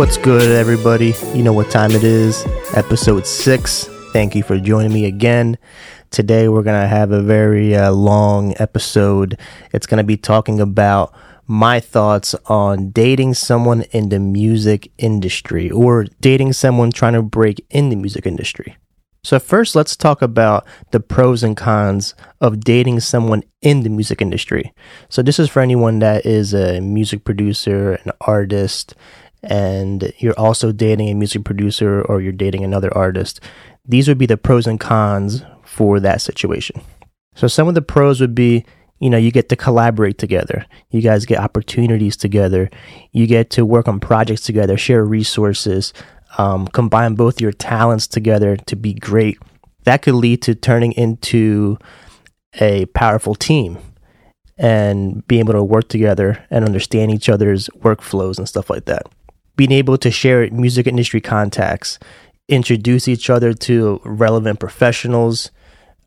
What's good, everybody? You know what time it is. Episode six. Thank you for joining me again. Today, we're going to have a very uh, long episode. It's going to be talking about my thoughts on dating someone in the music industry or dating someone trying to break in the music industry. So, first, let's talk about the pros and cons of dating someone in the music industry. So, this is for anyone that is a music producer, an artist, and you're also dating a music producer or you're dating another artist. These would be the pros and cons for that situation. So, some of the pros would be you know, you get to collaborate together. You guys get opportunities together. You get to work on projects together, share resources, um, combine both your talents together to be great. That could lead to turning into a powerful team and being able to work together and understand each other's workflows and stuff like that. Being able to share music industry contacts, introduce each other to relevant professionals.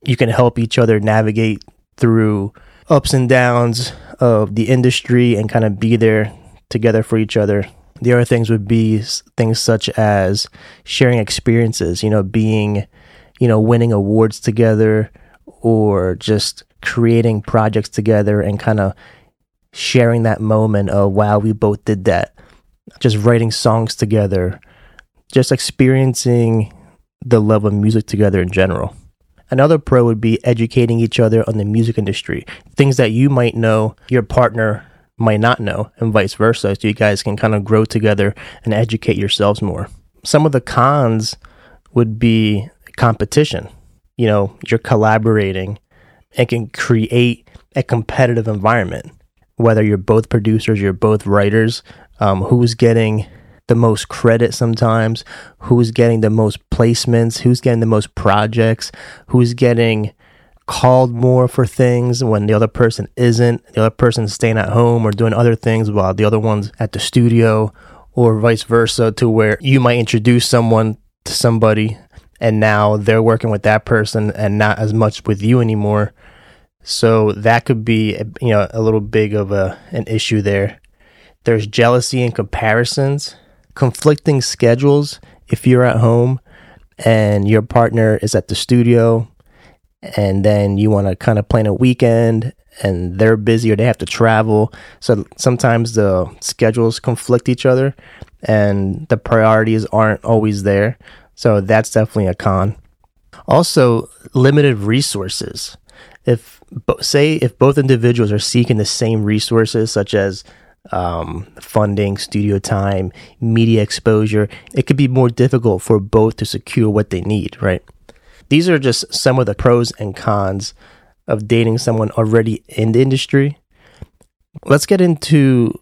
You can help each other navigate through ups and downs of the industry and kind of be there together for each other. The other things would be things such as sharing experiences, you know, being, you know, winning awards together or just creating projects together and kind of sharing that moment of, wow, we both did that. Just writing songs together, just experiencing the love of music together in general. Another pro would be educating each other on the music industry, things that you might know your partner might not know, and vice versa. So you guys can kind of grow together and educate yourselves more. Some of the cons would be competition. You know, you're collaborating and can create a competitive environment. Whether you're both producers, you're both writers, um, who's getting the most credit sometimes, who's getting the most placements, who's getting the most projects, who's getting called more for things when the other person isn't, the other person's staying at home or doing other things while the other one's at the studio, or vice versa, to where you might introduce someone to somebody and now they're working with that person and not as much with you anymore. So that could be, you know, a little big of a an issue there. There's jealousy and comparisons conflicting schedules if you're at home and your partner is at the studio and then you want to kind of plan a weekend and they're busy or they have to travel. So sometimes the schedules conflict each other and the priorities aren't always there. So that's definitely a con. Also, limited resources. If say if both individuals are seeking the same resources such as um, funding, studio time, media exposure, it could be more difficult for both to secure what they need, right? These are just some of the pros and cons of dating someone already in the industry. Let's get into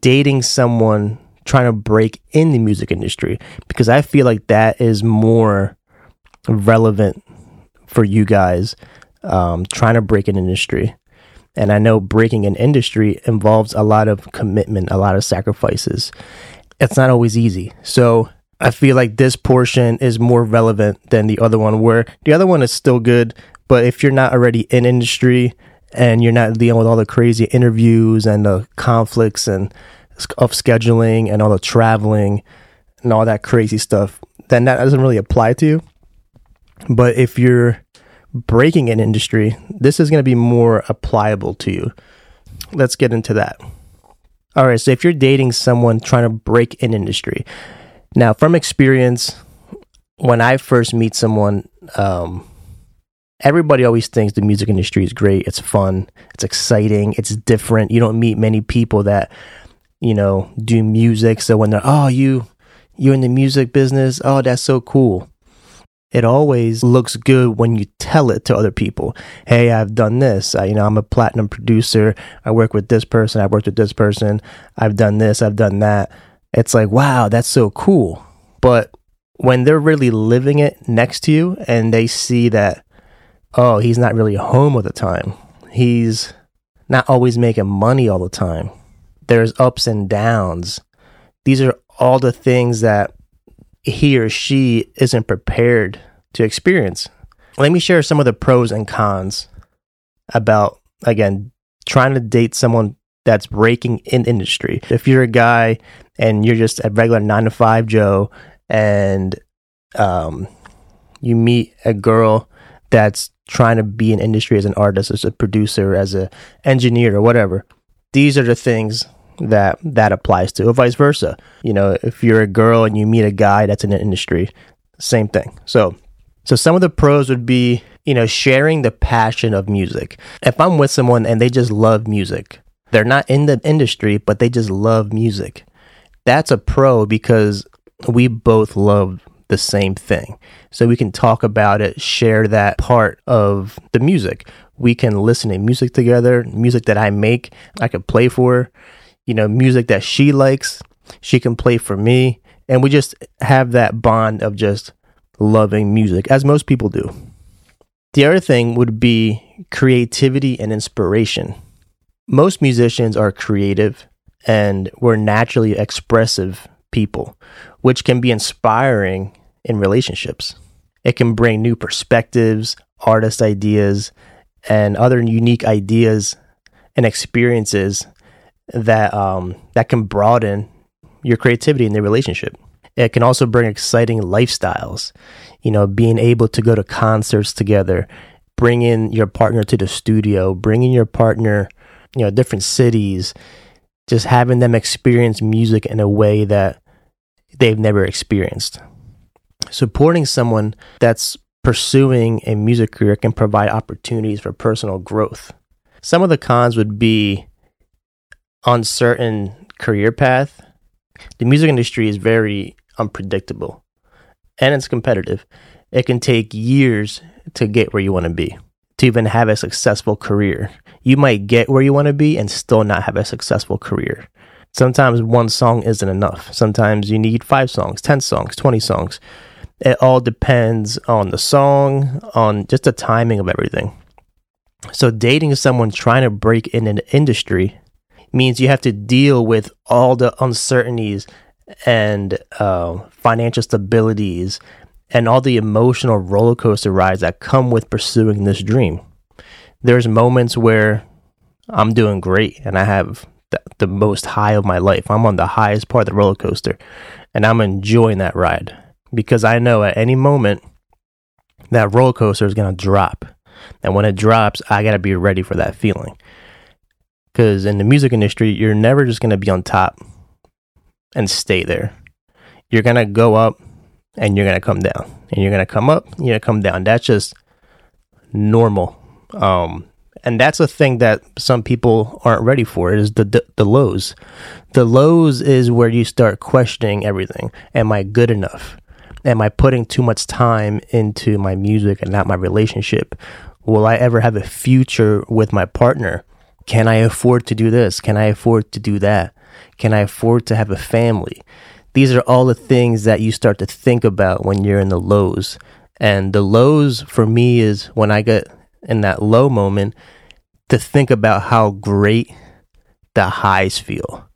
dating someone trying to break in the music industry because I feel like that is more relevant for you guys um, trying to break an industry. And I know breaking an industry involves a lot of commitment, a lot of sacrifices. It's not always easy. So I feel like this portion is more relevant than the other one, where the other one is still good. But if you're not already in industry and you're not dealing with all the crazy interviews and the conflicts and of scheduling and all the traveling and all that crazy stuff, then that doesn't really apply to you. But if you're breaking an industry, this is going to be more applicable to you. Let's get into that. All right, so if you're dating someone trying to break an industry, now from experience, when I first meet someone, um, everybody always thinks the music industry is great. It's fun, it's exciting, it's different. You don't meet many people that you know do music. So when they're oh you you in the music business, oh that's so cool it always looks good when you tell it to other people. Hey, I've done this. I, you know, I'm a platinum producer. I work with this person. I've worked with this person. I've done this. I've done that. It's like, wow, that's so cool. But when they're really living it next to you and they see that, oh, he's not really home all the time. He's not always making money all the time. There's ups and downs. These are all the things that he or she isn't prepared to experience. Let me share some of the pros and cons about, again, trying to date someone that's breaking in industry. If you're a guy and you're just a regular nine to five Joe and um, you meet a girl that's trying to be in industry as an artist, as a producer, as an engineer or whatever, these are the things that that applies to, or vice versa. You know, if you're a girl and you meet a guy that's in the industry, same thing. So, so some of the pros would be, you know, sharing the passion of music. If I'm with someone and they just love music, they're not in the industry, but they just love music. That's a pro because we both love the same thing. So we can talk about it, share that part of the music. We can listen to music together, music that I make, I could play for you know, music that she likes, she can play for me. And we just have that bond of just loving music, as most people do. The other thing would be creativity and inspiration. Most musicians are creative and we're naturally expressive people, which can be inspiring in relationships. It can bring new perspectives, artist ideas, and other unique ideas and experiences that um, that can broaden your creativity in the relationship. It can also bring exciting lifestyles. You know, being able to go to concerts together, bring in your partner to the studio, bringing your partner, you know, different cities, just having them experience music in a way that they've never experienced. Supporting someone that's pursuing a music career can provide opportunities for personal growth. Some of the cons would be uncertain career path. The music industry is very unpredictable and it's competitive. It can take years to get where you want to be, to even have a successful career. You might get where you want to be and still not have a successful career. Sometimes one song isn't enough. Sometimes you need five songs, 10 songs, 20 songs. It all depends on the song, on just the timing of everything. So, dating someone trying to break in an industry means you have to deal with all the uncertainties and uh, financial stabilities and all the emotional roller coaster rides that come with pursuing this dream. There's moments where I'm doing great and I have the, the most high of my life. I'm on the highest part of the roller coaster and I'm enjoying that ride because I know at any moment that roller coaster is going to drop. And when it drops, I got to be ready for that feeling. Because in the music industry, you're never just going to be on top and stay there. You're going to go up and you're going to come down. And you're going to come up, you're going to come down. That's just normal. Um, and that's a thing that some people aren't ready for is the, the, the lows. The lows is where you start questioning everything. Am I good enough? Am I putting too much time into my music and not my relationship? Will I ever have a future with my partner? Can I afford to do this? Can I afford to do that? Can I afford to have a family? These are all the things that you start to think about when you're in the lows. And the lows for me is when I get in that low moment to think about how great the highs feel.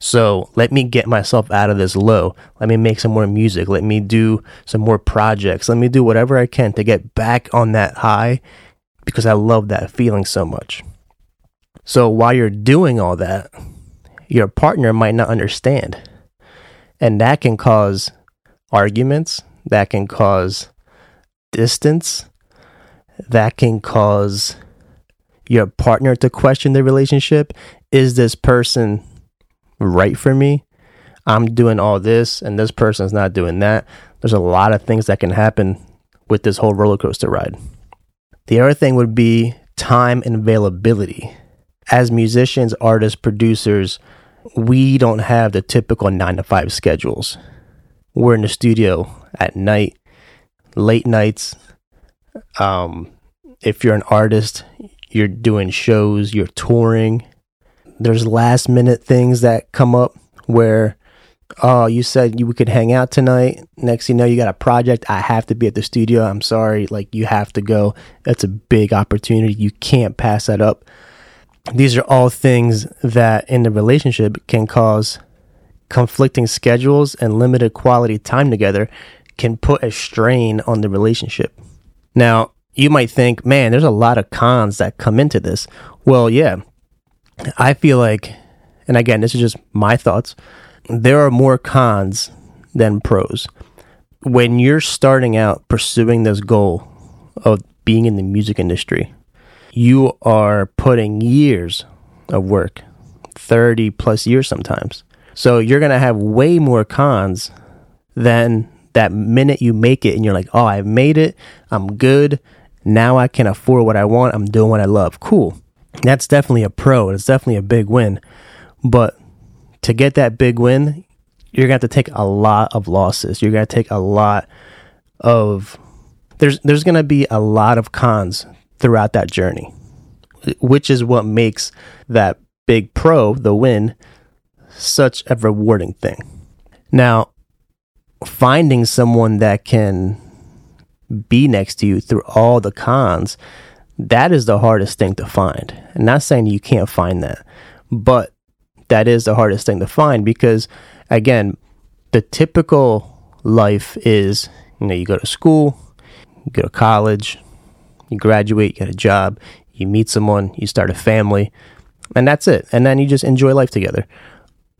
So let me get myself out of this low. Let me make some more music. Let me do some more projects. Let me do whatever I can to get back on that high because I love that feeling so much. So while you're doing all that, your partner might not understand. And that can cause arguments, that can cause distance, that can cause your partner to question the relationship. Is this person right for me? I'm doing all this and this person's not doing that. There's a lot of things that can happen with this whole roller coaster ride. The other thing would be time and availability as musicians, artists, producers, we don't have the typical nine to five schedules. We're in the studio at night, late nights. Um, if you're an artist, you're doing shows, you're touring. There's last minute things that come up where, oh, you said you could hang out tonight. Next, you know, you got a project. I have to be at the studio. I'm sorry. Like, you have to go. That's a big opportunity. You can't pass that up these are all things that in the relationship can cause conflicting schedules and limited quality time together can put a strain on the relationship. Now, you might think, man, there's a lot of cons that come into this. Well, yeah, I feel like, and again, this is just my thoughts, there are more cons than pros. When you're starting out pursuing this goal of being in the music industry, you are putting years of work, 30 plus years sometimes. So you're going to have way more cons than that minute you make it and you're like, oh, I made it. I'm good. Now I can afford what I want. I'm doing what I love. Cool. That's definitely a pro. It's definitely a big win. But to get that big win, you're going to have to take a lot of losses. You're going to take a lot of there's there's going to be a lot of cons throughout that journey, which is what makes that big pro, the win, such a rewarding thing. Now, finding someone that can be next to you through all the cons, that is the hardest thing to find. I'm not saying you can't find that, but that is the hardest thing to find because, again, the typical life is you know, you go to school, you go to college, you graduate, you get a job, you meet someone, you start a family, and that's it. And then you just enjoy life together.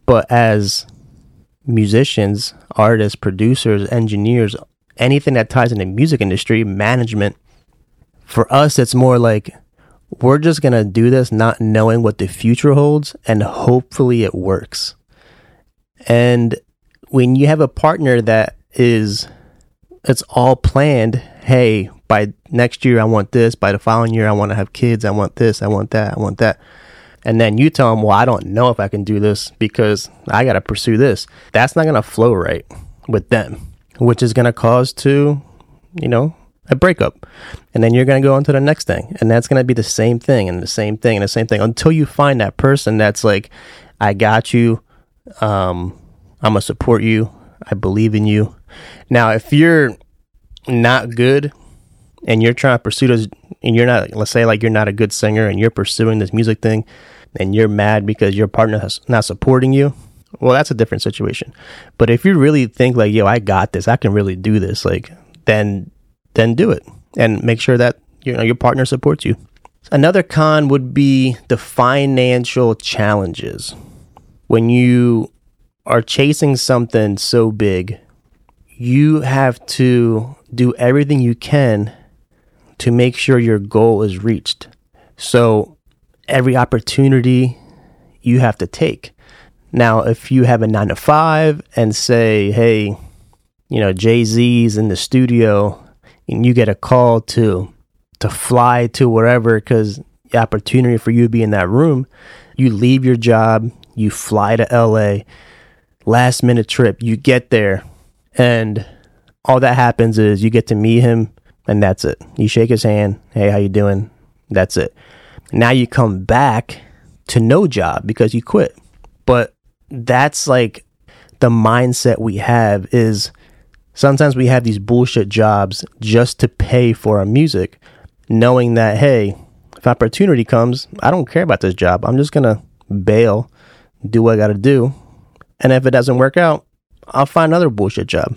But as musicians, artists, producers, engineers, anything that ties in the music industry, management, for us, it's more like we're just going to do this not knowing what the future holds and hopefully it works. And when you have a partner that is, it's all planned, hey, by next year, I want this. By the following year, I want to have kids. I want this. I want that. I want that and then you tell them, well, I don't know if I can do this because I got to pursue this. That's not going to flow right with them, which is going to cause to, you know, a breakup. And then you're going to go on to the next thing. And that's going to be the same thing and the same thing and the same thing until you find that person that's like, I got you. Um, I'm going to support you. I believe in you. Now, if you're not good and you're trying to pursue this, and you're not, let's say, like you're not a good singer and you're pursuing this music thing and you're mad because your partner is not supporting you, well, that's a different situation. But if you really think like, yo, I got this, I can really do this, like, then, then do it and make sure that, you know, your partner supports you. Another con would be the financial challenges. When you are chasing something so big, you have to do everything you can to make sure your goal is reached. So every opportunity you have to take. Now, if you have a nine to five and say, hey, you know, Jay Z's in the studio and you get a call to to fly to wherever because the opportunity for you to be in that room, you leave your job, you fly to LA, last minute trip, you get there, and all that happens is you get to meet him and that's it. You shake his hand, hey, how you doing? That's it. Now you come back to no job because you quit. But that's like the mindset we have is sometimes we have these bullshit jobs just to pay for our music, knowing that hey, if opportunity comes, I don't care about this job. I'm just gonna bail, do what I gotta do. And if it doesn't work out, I'll find another bullshit job.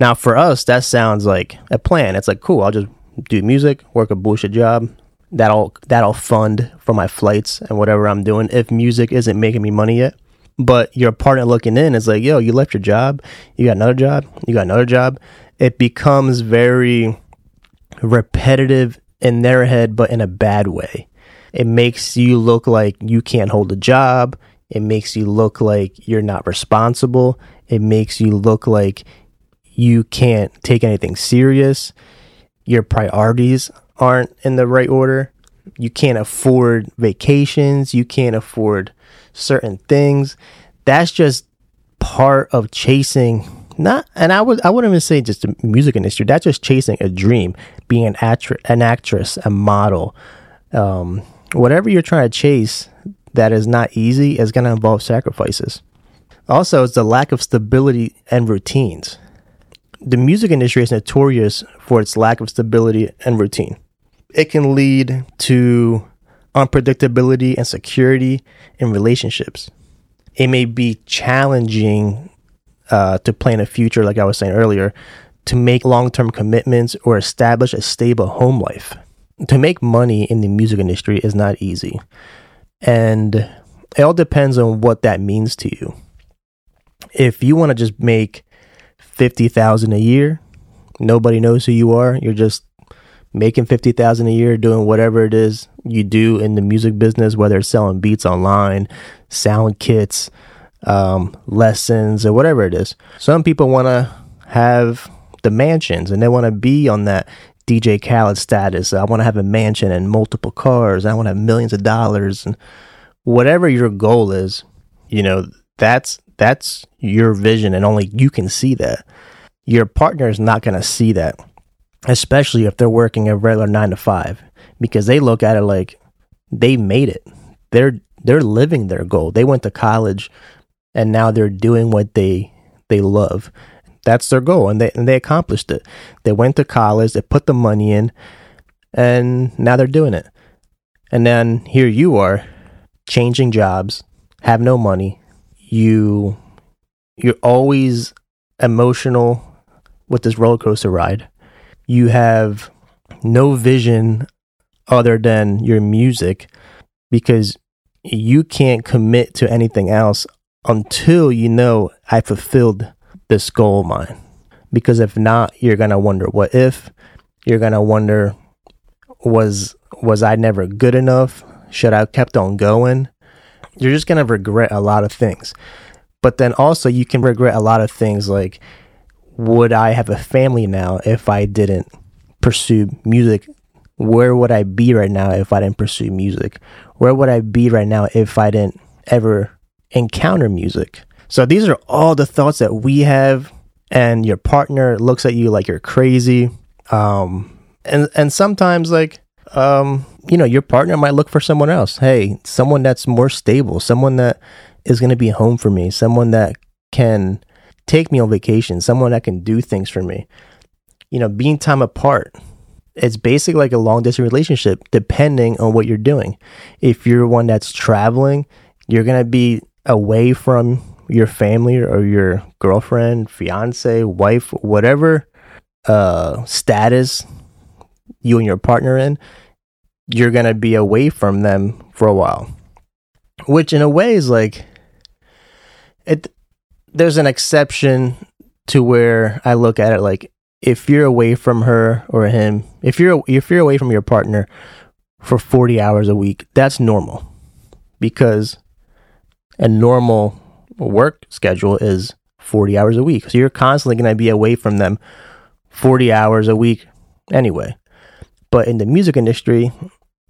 Now, for us, that sounds like a plan. It's like, cool, I'll just do music, work a bullshit job. That'll that'll fund for my flights and whatever I'm doing if music isn't making me money yet. But your partner looking in is like, yo, you left your job, you got another job, you got another job. It becomes very repetitive in their head, but in a bad way. It makes you look like you can't hold a job. It makes you look like you're not responsible. It makes you look like you can't take anything serious. Your priorities aren't in the right order. You can't afford vacations. You can't afford certain things. That's just part of chasing not and I would I wouldn't even say just the music industry. That's just chasing a dream, being an actress, an actress, a model, um, whatever you're trying to chase. That is not easy. Is going to involve sacrifices. Also, it's the lack of stability and routines the music industry is notorious for its lack of stability and routine. It can lead to unpredictability and security in relationships. It may be challenging uh, to plan a future, like I was saying earlier, to make long term commitments or establish a stable home life. To make money in the music industry is not easy. And it all depends on what that means to you. If you want to just make 50,000 a year, nobody knows who you are, you're just making 50,000 a year doing whatever it is you do in the music business whether it's selling beats online, sound kits, um, lessons or whatever it is. Some people want to have the mansions and they want to be on that DJ Khaled status. I want to have a mansion and multiple cars. I want to have millions of dollars and whatever your goal is, you know, that's that's your vision and only you can see that. Your partner is not going to see that, especially if they're working a regular 9 to 5 because they look at it like they made it. They're they're living their goal. They went to college and now they're doing what they they love. That's their goal and they and they accomplished it. They went to college, they put the money in and now they're doing it. And then here you are changing jobs, have no money. You you're always emotional with this roller coaster ride. You have no vision other than your music because you can't commit to anything else until you know I fulfilled this goal of mine. Because if not, you're gonna wonder what if. You're gonna wonder was was I never good enough? Should I have kept on going? You're just gonna regret a lot of things. But then also you can regret a lot of things like would I have a family now if I didn't pursue music? Where would I be right now if I didn't pursue music? Where would I be right now if I didn't ever encounter music? So these are all the thoughts that we have, and your partner looks at you like you're crazy. Um, and and sometimes like um, you know, your partner might look for someone else. Hey, someone that's more stable, someone that is going to be home for me, someone that can take me on vacation, someone that can do things for me. You know, being time apart, it's basically like a long distance relationship, depending on what you're doing. If you're one that's traveling, you're going to be away from your family or your girlfriend, fiance, wife, whatever uh, status you and your partner in, you're going to be away from them for a while. Which, in a way, is like it. There's an exception to where I look at it like if you're away from her or him, if you're if you're away from your partner for 40 hours a week, that's normal because a normal work schedule is 40 hours a week. So you're constantly going to be away from them 40 hours a week anyway. But in the music industry,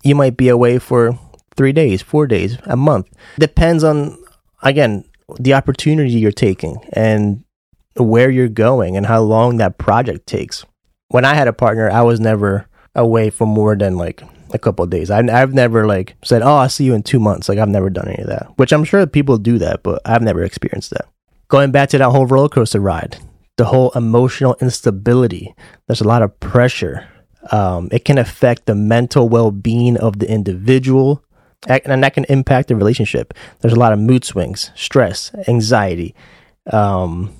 you might be away for three days, four days, a month. Depends on, again, the opportunity you're taking and where you're going and how long that project takes. When I had a partner, I was never away for more than like a couple days. I, have never like said, "Oh, I'll see you in two months." Like I've never done any of that. Which I'm sure people do that, but I've never experienced that. Going back to that whole roller coaster ride, the whole emotional instability. There's a lot of pressure um, it can affect the mental well being of the individual, and that can impact the relationship. There's a lot of mood swings, stress, anxiety. Um,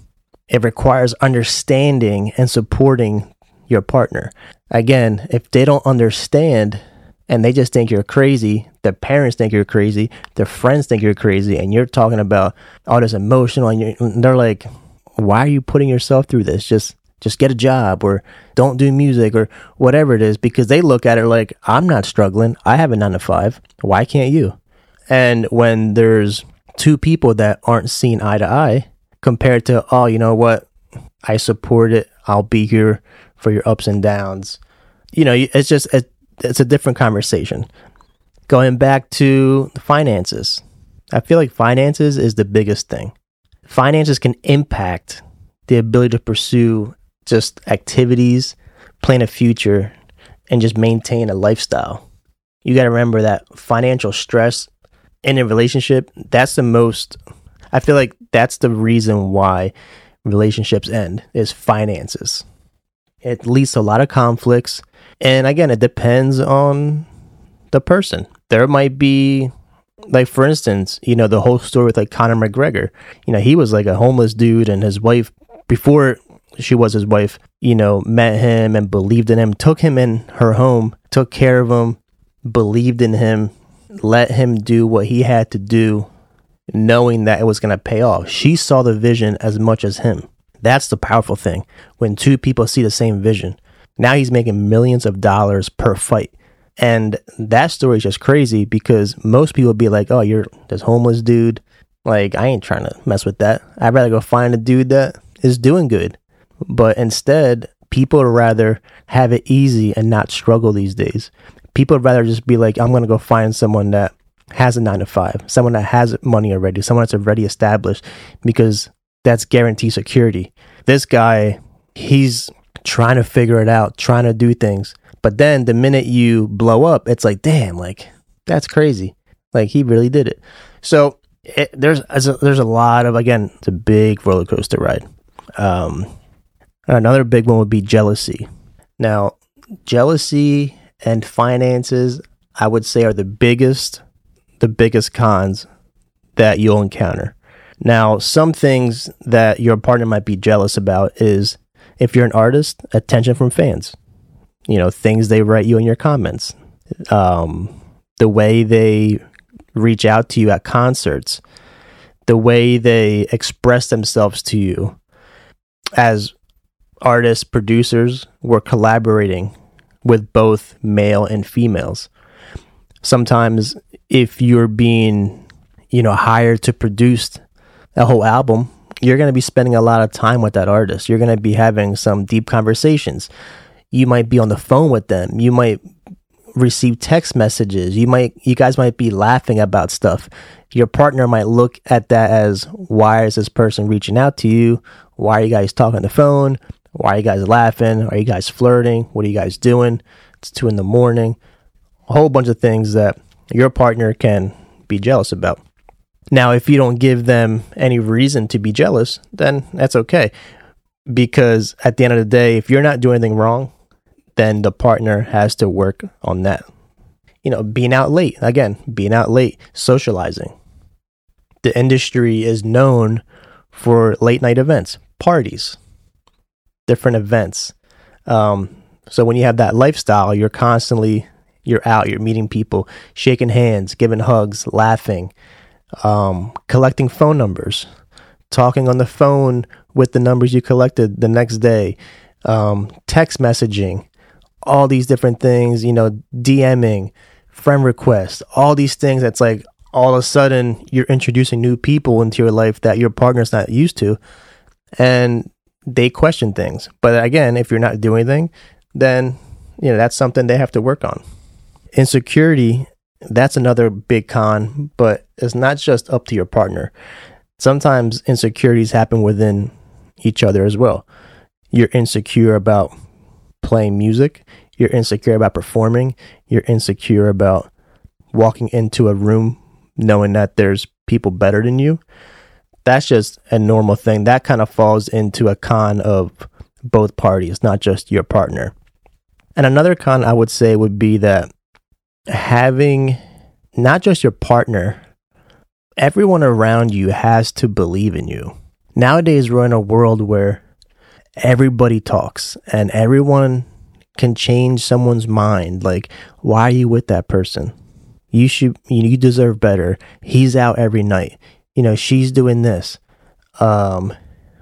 it requires understanding and supporting your partner. Again, if they don't understand and they just think you're crazy, their parents think you're crazy, their friends think you're crazy, and you're talking about all this emotional, and they're like, why are you putting yourself through this? Just just get a job or don't do music or whatever it is because they look at it like I'm not struggling. I have a 9 to 5. Why can't you? And when there's two people that aren't seen eye to eye compared to oh, you know what? I support it. I'll be here for your ups and downs. You know, it's just it's a different conversation. Going back to finances. I feel like finances is the biggest thing. Finances can impact the ability to pursue just activities, plan a future, and just maintain a lifestyle. You got to remember that financial stress in a relationship, that's the most, I feel like that's the reason why relationships end is finances. It leads to a lot of conflicts. And again, it depends on the person. There might be, like, for instance, you know, the whole story with like Conor McGregor. You know, he was like a homeless dude, and his wife, before she was his wife, you know, met him and believed in him, took him in her home, took care of him, believed in him, let him do what he had to do, knowing that it was going to pay off. She saw the vision as much as him. That's the powerful thing when two people see the same vision. Now he's making millions of dollars per fight. And that story is just crazy because most people be like, oh, you're this homeless dude. Like, I ain't trying to mess with that. I'd rather go find a dude that is doing good. But instead, people would rather have it easy and not struggle these days. People would rather just be like, I'm going to go find someone that has a nine to five, someone that has money already, someone that's already established because that's guaranteed security. This guy, he's trying to figure it out, trying to do things. But then the minute you blow up, it's like, damn, like that's crazy. Like he really did it. So it, there's there's a lot of again, it's a big roller coaster ride. Um, another big one would be jealousy. Now, jealousy and finances, I would say, are the biggest the biggest cons that you'll encounter. Now, some things that your partner might be jealous about is if you're an artist, attention from fans. You know, things they write you in your comments, um, the way they reach out to you at concerts, the way they express themselves to you. As artists, producers, we're collaborating with both male and females. Sometimes, if you're being, you know, hired to produce a whole album, you're going to be spending a lot of time with that artist. You're going to be having some deep conversations. You might be on the phone with them. You might receive text messages. You might you guys might be laughing about stuff. Your partner might look at that as why is this person reaching out to you? Why are you guys talking on the phone? Why are you guys laughing? Are you guys flirting? What are you guys doing? It's two in the morning. A whole bunch of things that your partner can be jealous about. Now, if you don't give them any reason to be jealous, then that's okay. Because at the end of the day, if you're not doing anything wrong, then the partner has to work on that. You know, being out late, again, being out late, socializing. The industry is known for late night events, parties, different events. Um, so when you have that lifestyle, you're constantly you're out, you're meeting people, shaking hands, giving hugs, laughing, um, collecting phone numbers, talking on the phone with the numbers you collected the next day, um, text messaging, all these different things, you know, DMing, friend requests, all these things that's like all of a sudden you're introducing new people into your life that your partner's not used to. And they question things. But again, if you're not doing anything, then you know that's something they have to work on. Insecurity that's another big con, but it's not just up to your partner. Sometimes insecurities happen within each other as well. You're insecure about playing music, you're insecure about performing, you're insecure about walking into a room knowing that there's people better than you. That's just a normal thing. That kind of falls into a con of both parties, not just your partner. And another con I would say would be that having not just your partner, everyone around you has to believe in you. Nowadays, we're in a world where everybody talks and everyone can change someone's mind. Like, why are you with that person? You should, you, deserve better. He's out every night. You know, she's doing this. Um,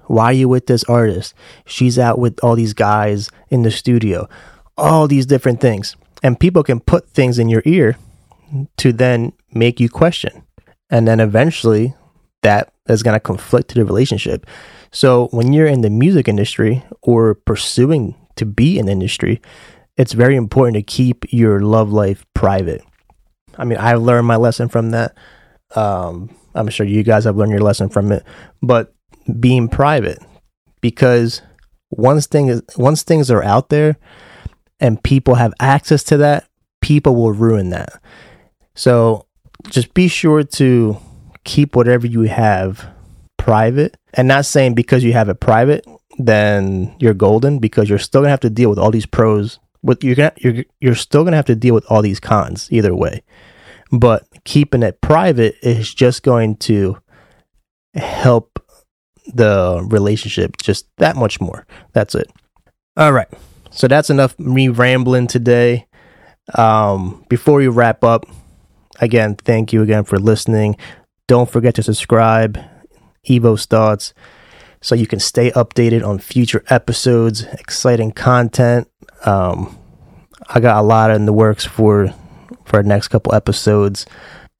why are you with this artist? She's out with all these guys in the studio. All these different things and people can put things in your ear to then make you question and then eventually that is going to conflict to the relationship so when you're in the music industry or pursuing to be in the industry it's very important to keep your love life private i mean i learned my lesson from that um, i'm sure you guys have learned your lesson from it but being private because once things once things are out there and people have access to that, people will ruin that. So just be sure to keep whatever you have private and not saying because you have it private then you're golden because you're still gonna have to deal with all these pros but you're gonna you're, you're still gonna have to deal with all these cons either way but keeping it private is just going to help the relationship just that much more that's it all right so that's enough me rambling today. Um, before we wrap up, again, thank you again for listening. Don't forget to subscribe, Evo's Thoughts, so you can stay updated on future episodes, exciting content. Um, I got a lot in the works for for our next couple episodes.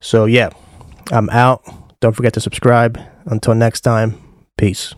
So yeah, I'm out. Don't forget to subscribe. Until next time, peace.